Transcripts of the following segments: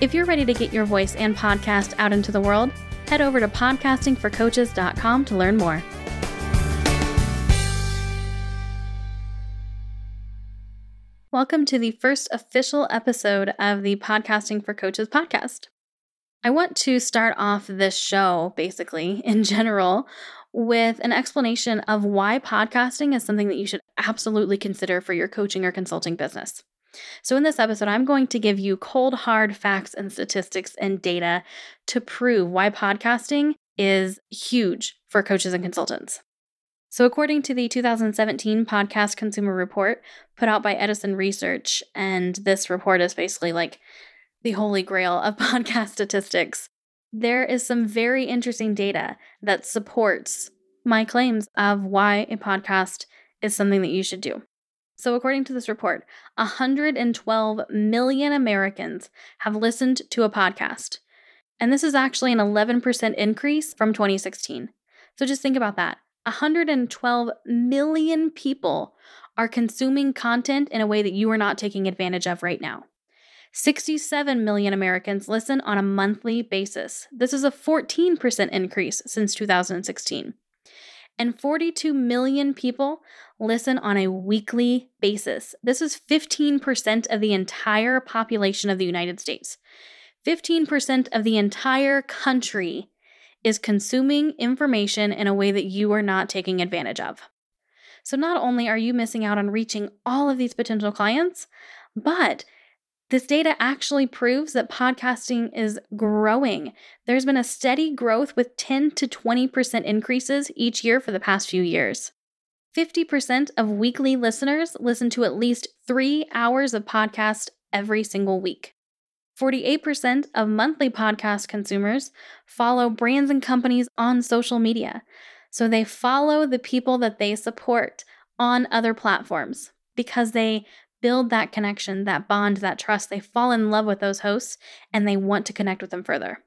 If you're ready to get your voice and podcast out into the world, head over to podcastingforcoaches.com to learn more. Welcome to the first official episode of the Podcasting for Coaches podcast. I want to start off this show, basically, in general, with an explanation of why podcasting is something that you should absolutely consider for your coaching or consulting business. So, in this episode, I'm going to give you cold, hard facts and statistics and data to prove why podcasting is huge for coaches and consultants. So, according to the 2017 Podcast Consumer Report put out by Edison Research, and this report is basically like the holy grail of podcast statistics, there is some very interesting data that supports my claims of why a podcast is something that you should do. So, according to this report, 112 million Americans have listened to a podcast. And this is actually an 11% increase from 2016. So, just think about that 112 million people are consuming content in a way that you are not taking advantage of right now. 67 million Americans listen on a monthly basis. This is a 14% increase since 2016 and 42 million people listen on a weekly basis. This is 15% of the entire population of the United States. 15% of the entire country is consuming information in a way that you are not taking advantage of. So, not only are you missing out on reaching all of these potential clients, but this data actually proves that podcasting is growing. There's been a steady growth with 10 to 20% increases each year for the past few years. 50% of weekly listeners listen to at least three hours of podcast every single week. 48% of monthly podcast consumers follow brands and companies on social media. So they follow the people that they support on other platforms because they build that connection, that bond, that trust. They fall in love with those hosts and they want to connect with them further.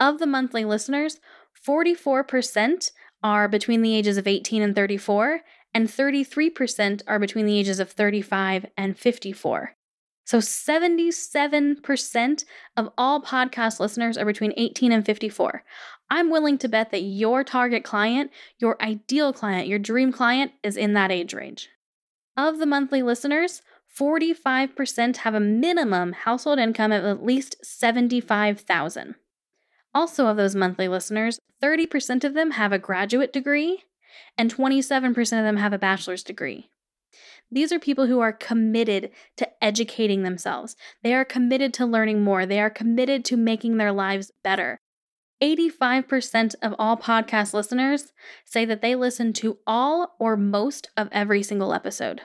Of the monthly listeners, 44% are between the ages of 18 and 34, and 33% are between the ages of 35 and 54. So 77% of all podcast listeners are between 18 and 54. I'm willing to bet that your target client, your ideal client, your dream client is in that age range. Of the monthly listeners, 45% have a minimum household income of at least 75,000. Also of those monthly listeners, 30% of them have a graduate degree and 27% of them have a bachelor's degree. These are people who are committed to educating themselves. They are committed to learning more. They are committed to making their lives better. 85% of all podcast listeners say that they listen to all or most of every single episode.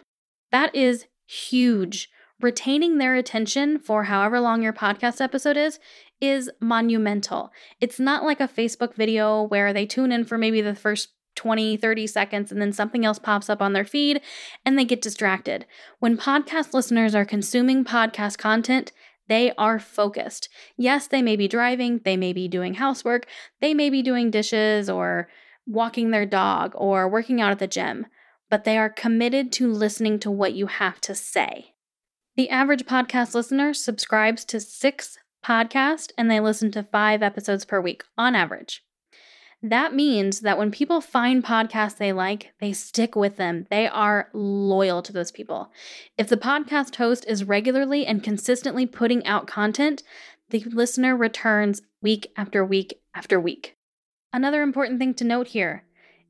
That is huge. Retaining their attention for however long your podcast episode is is monumental. It's not like a Facebook video where they tune in for maybe the first 20, 30 seconds, and then something else pops up on their feed and they get distracted. When podcast listeners are consuming podcast content, they are focused. Yes, they may be driving, they may be doing housework, they may be doing dishes or walking their dog or working out at the gym, but they are committed to listening to what you have to say. The average podcast listener subscribes to six podcasts and they listen to five episodes per week on average. That means that when people find podcasts they like, they stick with them. They are loyal to those people. If the podcast host is regularly and consistently putting out content, the listener returns week after week after week. Another important thing to note here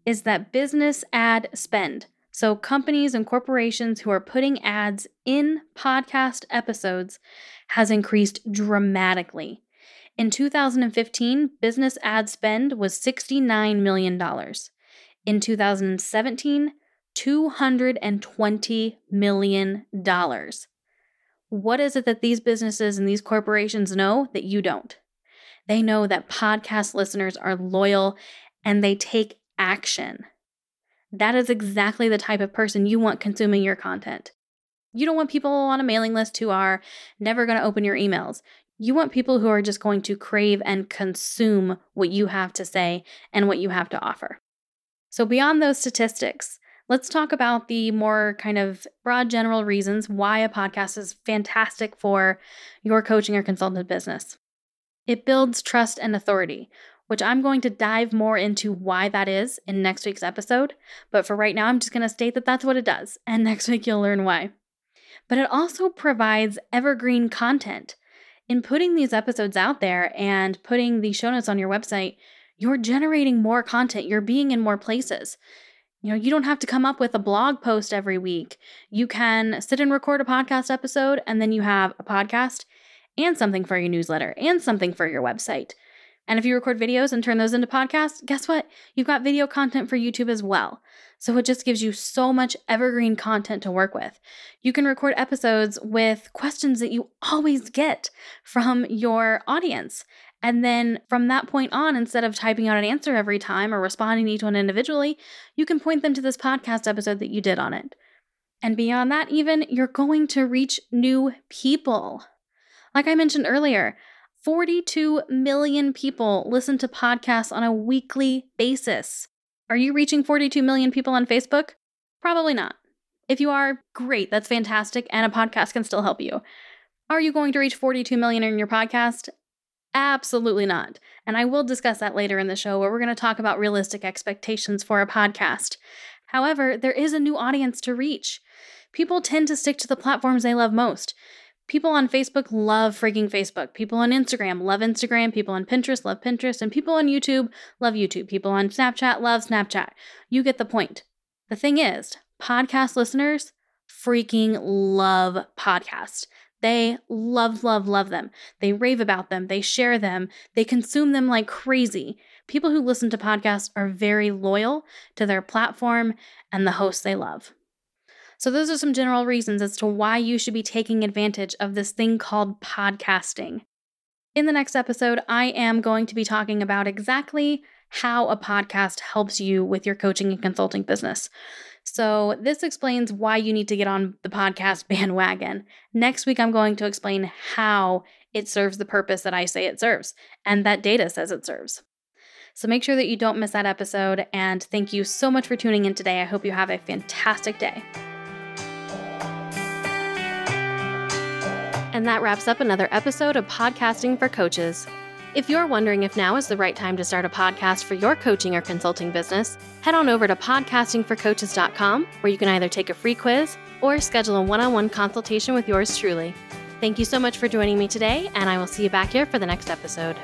is that business ad spend. So, companies and corporations who are putting ads in podcast episodes has increased dramatically. In 2015, business ad spend was $69 million. In 2017, $220 million. What is it that these businesses and these corporations know that you don't? They know that podcast listeners are loyal and they take action. That is exactly the type of person you want consuming your content. You don't want people on a mailing list who are never going to open your emails. You want people who are just going to crave and consume what you have to say and what you have to offer. So, beyond those statistics, let's talk about the more kind of broad general reasons why a podcast is fantastic for your coaching or consultant business. It builds trust and authority, which I'm going to dive more into why that is in next week's episode. But for right now, I'm just going to state that that's what it does. And next week, you'll learn why. But it also provides evergreen content. In putting these episodes out there and putting the show notes on your website, you're generating more content, you're being in more places. You know, you don't have to come up with a blog post every week. You can sit and record a podcast episode, and then you have a podcast and something for your newsletter and something for your website. And if you record videos and turn those into podcasts, guess what? You've got video content for YouTube as well. So it just gives you so much evergreen content to work with. You can record episodes with questions that you always get from your audience. And then from that point on, instead of typing out an answer every time or responding to each one individually, you can point them to this podcast episode that you did on it. And beyond that, even, you're going to reach new people. Like I mentioned earlier, 42 million people listen to podcasts on a weekly basis. Are you reaching 42 million people on Facebook? Probably not. If you are, great, that's fantastic, and a podcast can still help you. Are you going to reach 42 million in your podcast? Absolutely not. And I will discuss that later in the show where we're going to talk about realistic expectations for a podcast. However, there is a new audience to reach. People tend to stick to the platforms they love most. People on Facebook love freaking Facebook. People on Instagram love Instagram. People on Pinterest love Pinterest. And people on YouTube love YouTube. People on Snapchat love Snapchat. You get the point. The thing is, podcast listeners freaking love podcasts. They love, love, love them. They rave about them. They share them. They consume them like crazy. People who listen to podcasts are very loyal to their platform and the hosts they love. So, those are some general reasons as to why you should be taking advantage of this thing called podcasting. In the next episode, I am going to be talking about exactly how a podcast helps you with your coaching and consulting business. So, this explains why you need to get on the podcast bandwagon. Next week, I'm going to explain how it serves the purpose that I say it serves and that data says it serves. So, make sure that you don't miss that episode. And thank you so much for tuning in today. I hope you have a fantastic day. And that wraps up another episode of Podcasting for Coaches. If you're wondering if now is the right time to start a podcast for your coaching or consulting business, head on over to podcastingforcoaches.com where you can either take a free quiz or schedule a one on one consultation with yours truly. Thank you so much for joining me today, and I will see you back here for the next episode.